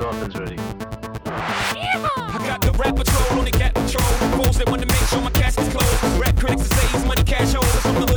coffin's ready. I got the rap patrol on the cat patrol. Fools that want to make sure my cash is closed. Rap critics to say he's money cash holders.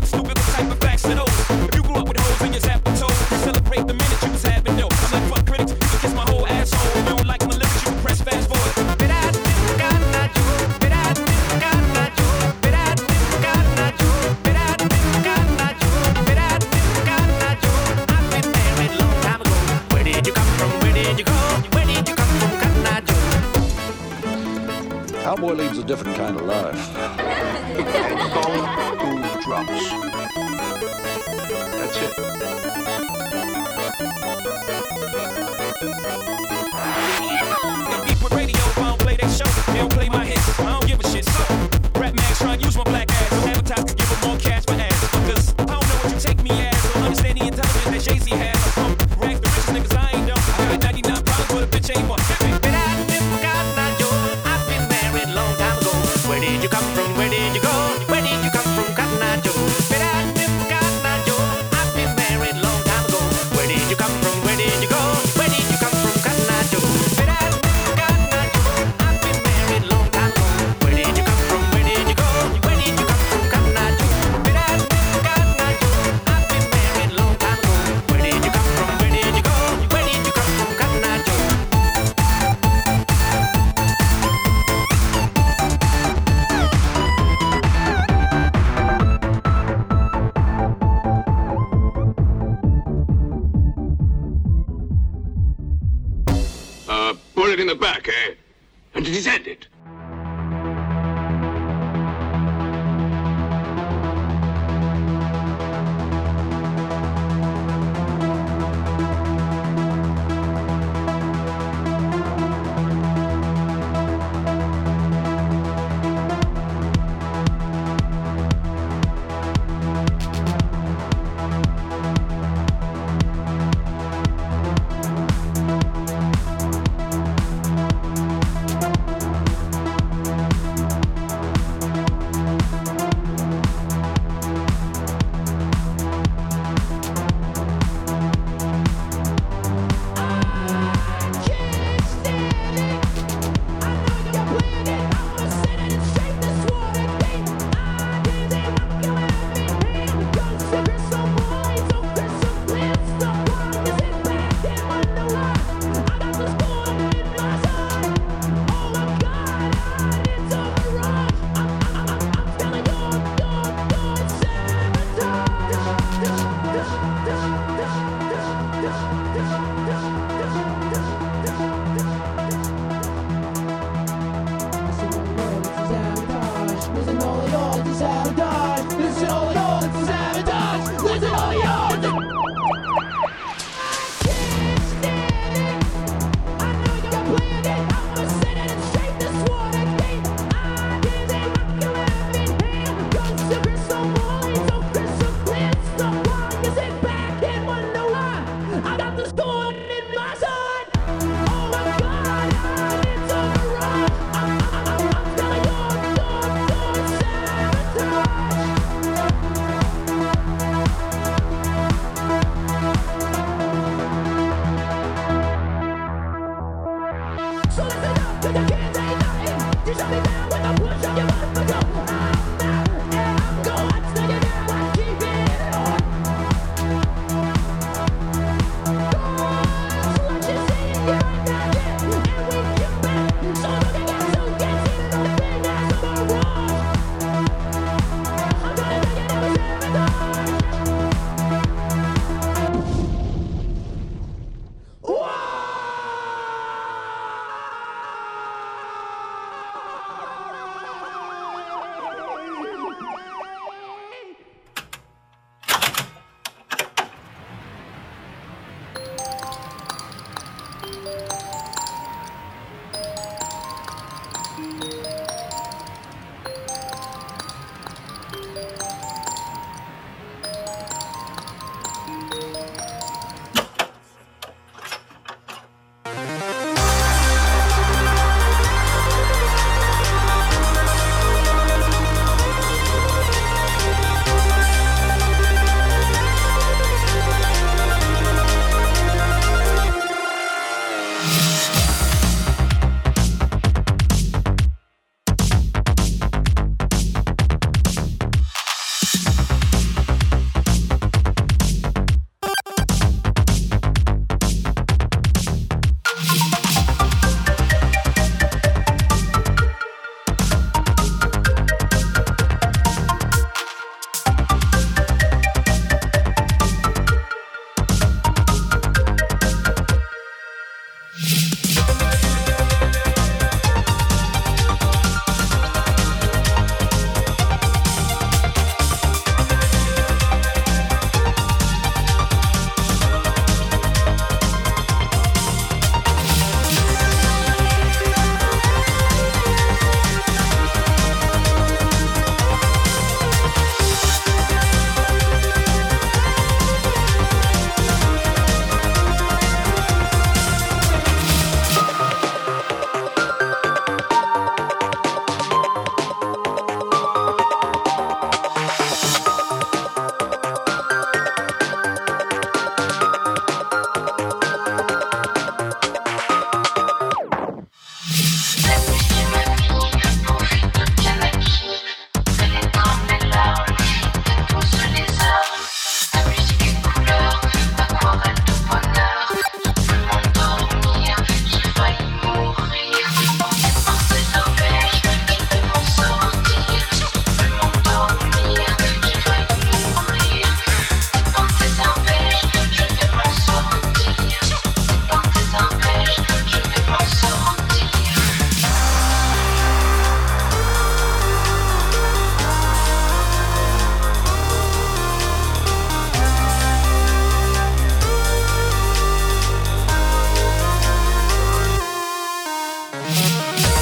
Bye.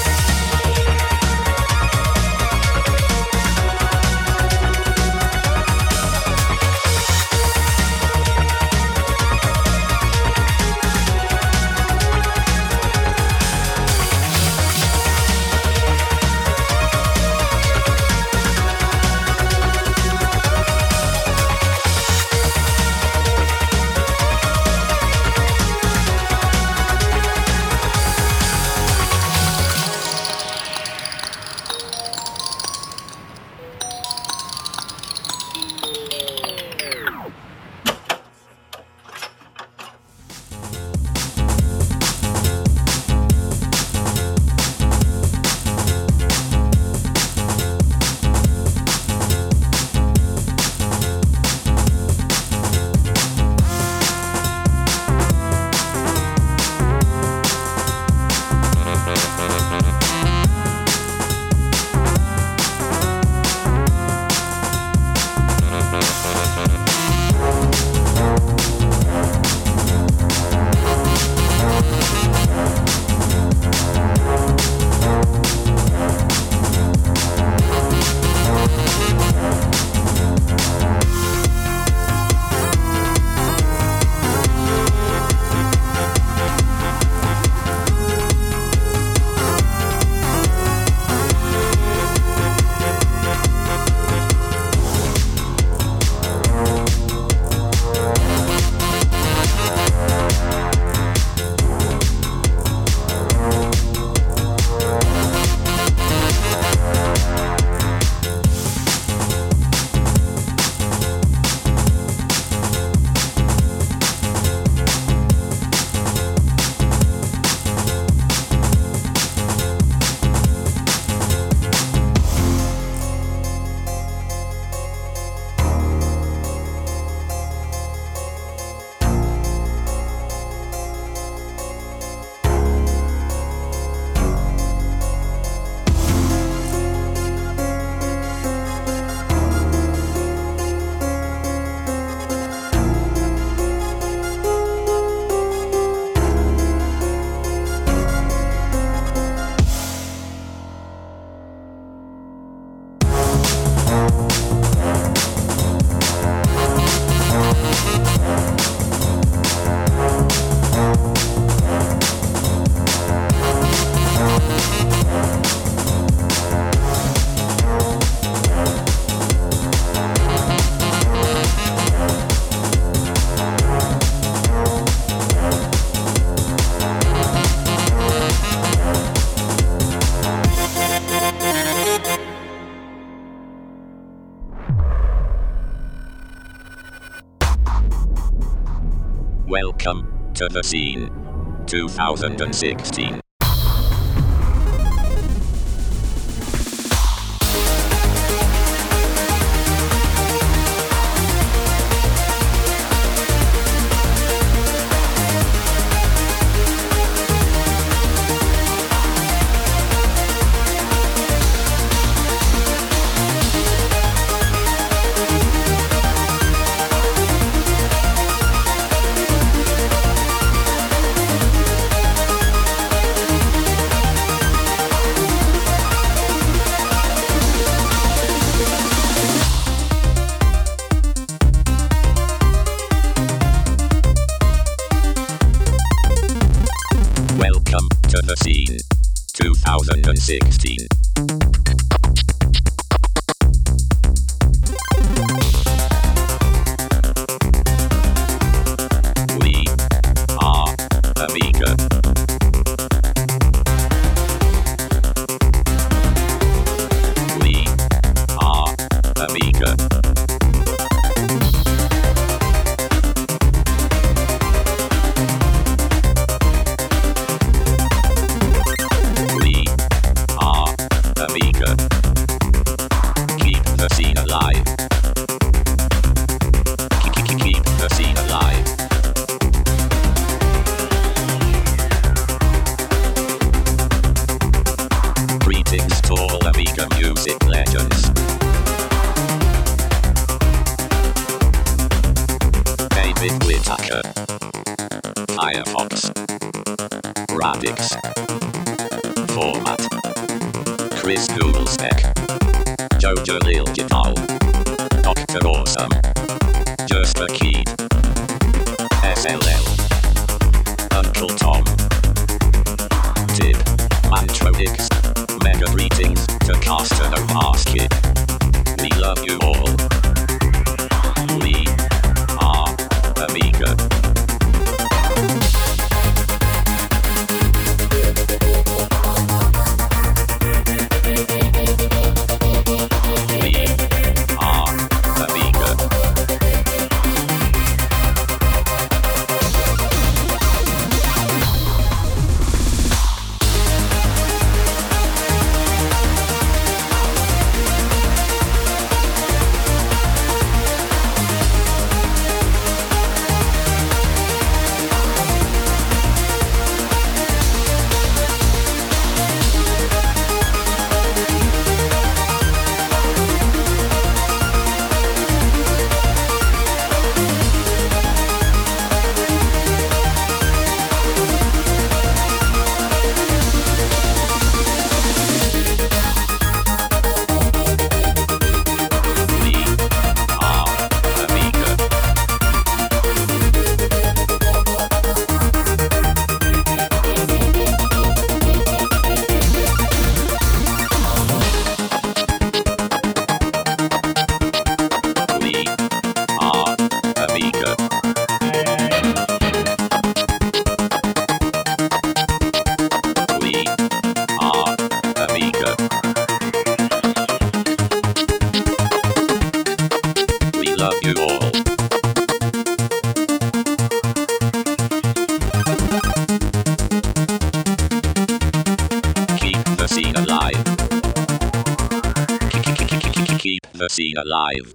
To the scene 2016. Scene alive.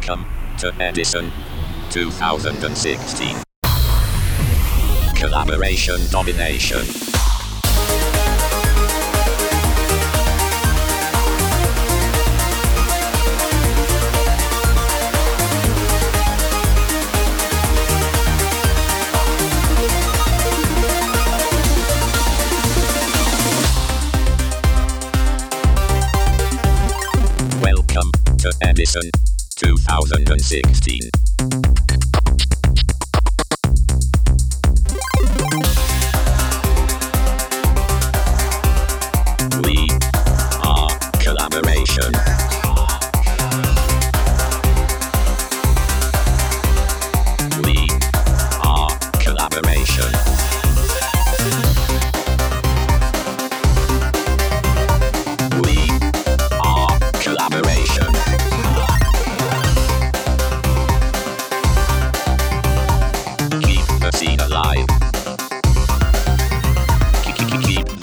Welcome to Edison 2016. Collaboration Domination. Welcome to Edison 2016.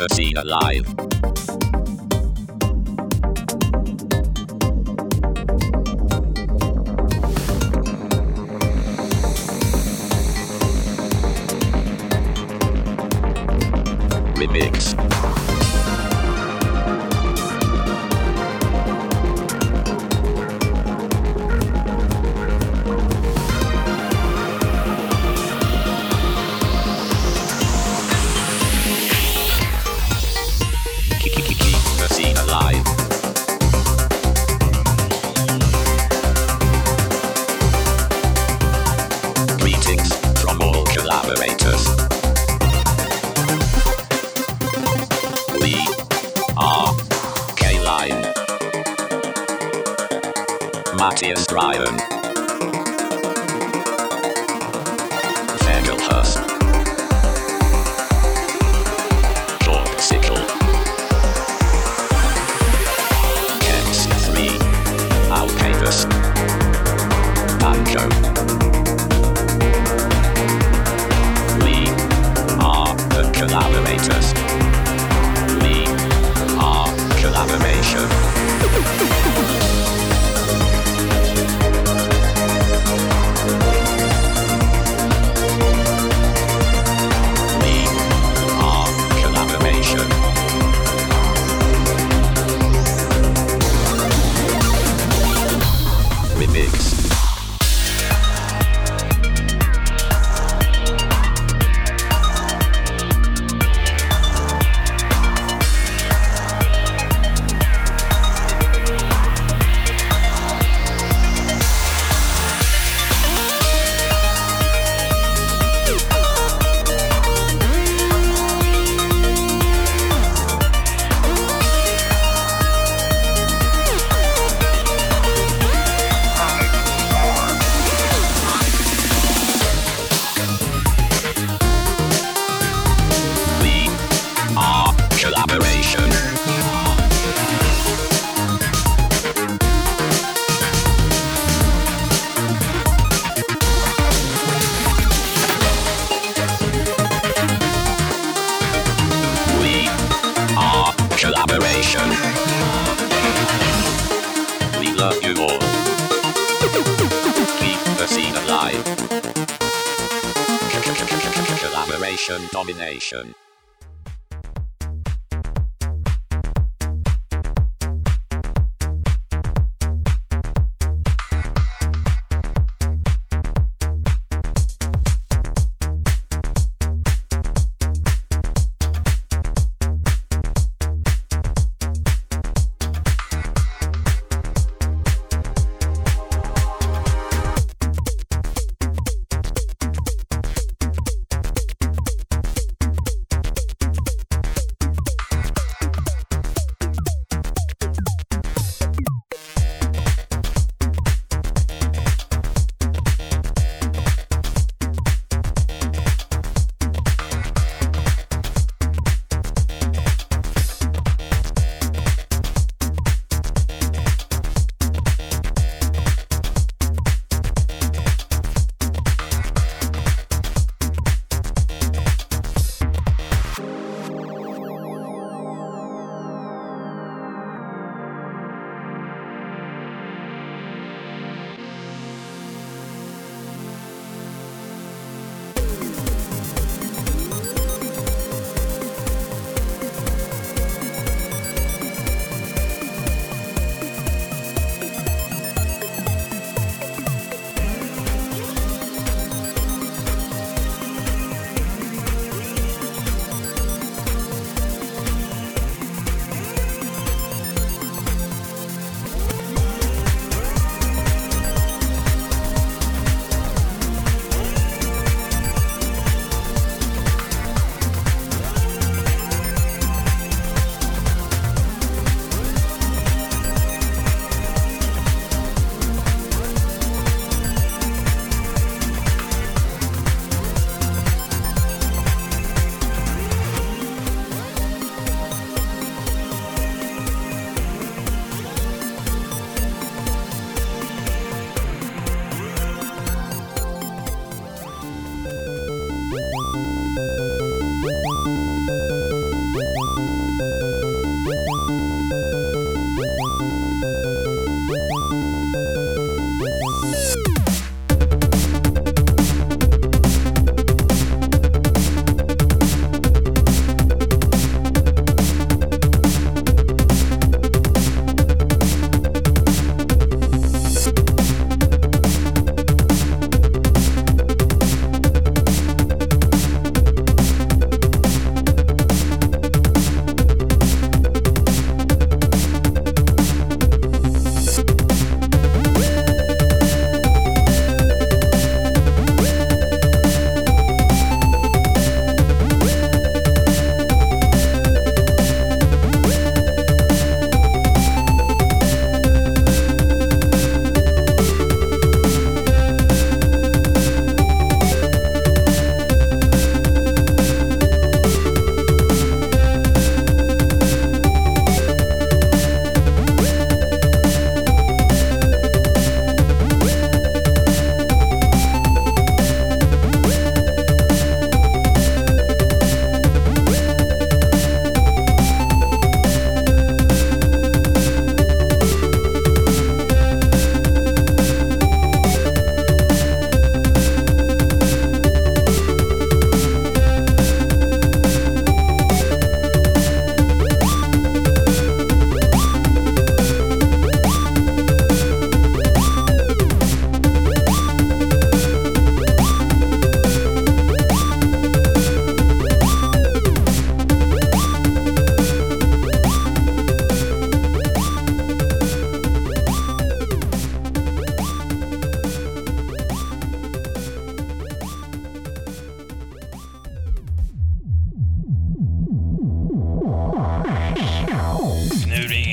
Casino alive Remix.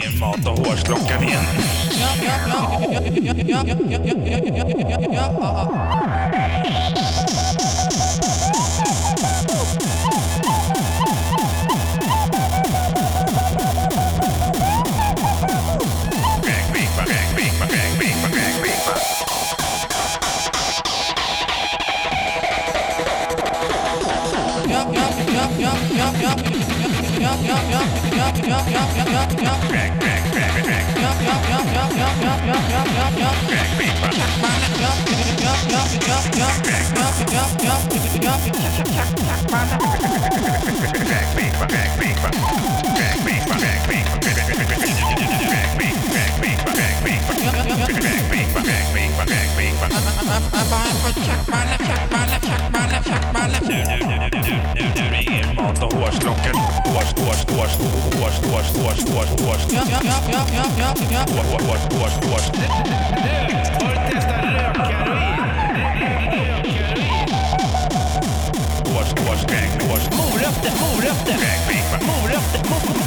Ringer mat och hårslocken. Hårs, hårs, hårs, hårs, hårs, hårs, hårs, hårs. Hårs, hårs, Hårstocken, hårs, hårs, hårs, hårs, Morötter, morötter, morötter, morötter.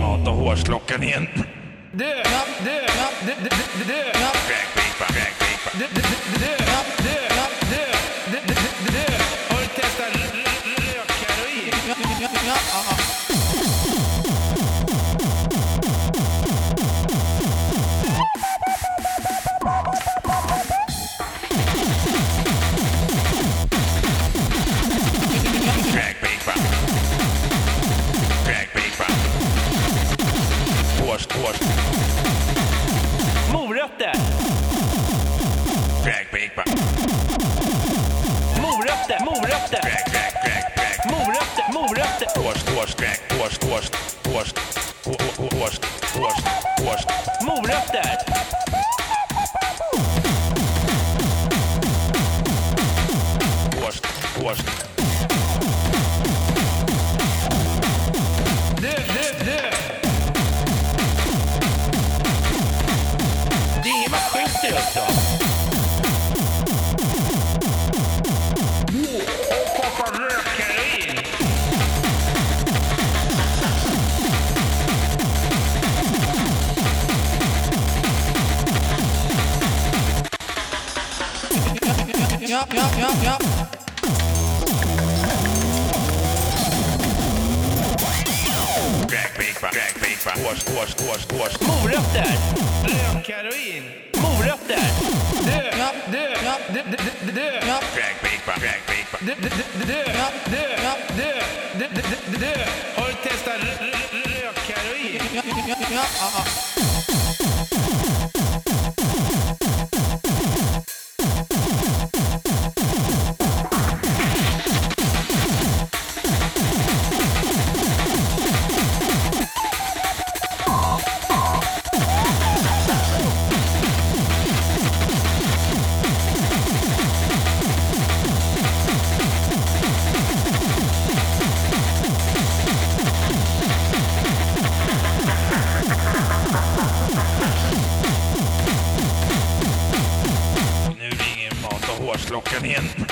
mat och hårsklockan igen. Dö, dö, dö, dö, dö, dö. Kräkpipa, kräkpipa. What? Move left that. ja, ja. Morötter! Rökheroin! Morötter! Dö! Dö! Dö! Dö! Dö! Dö! Dö! Har du testat rökheroin? klockan igen.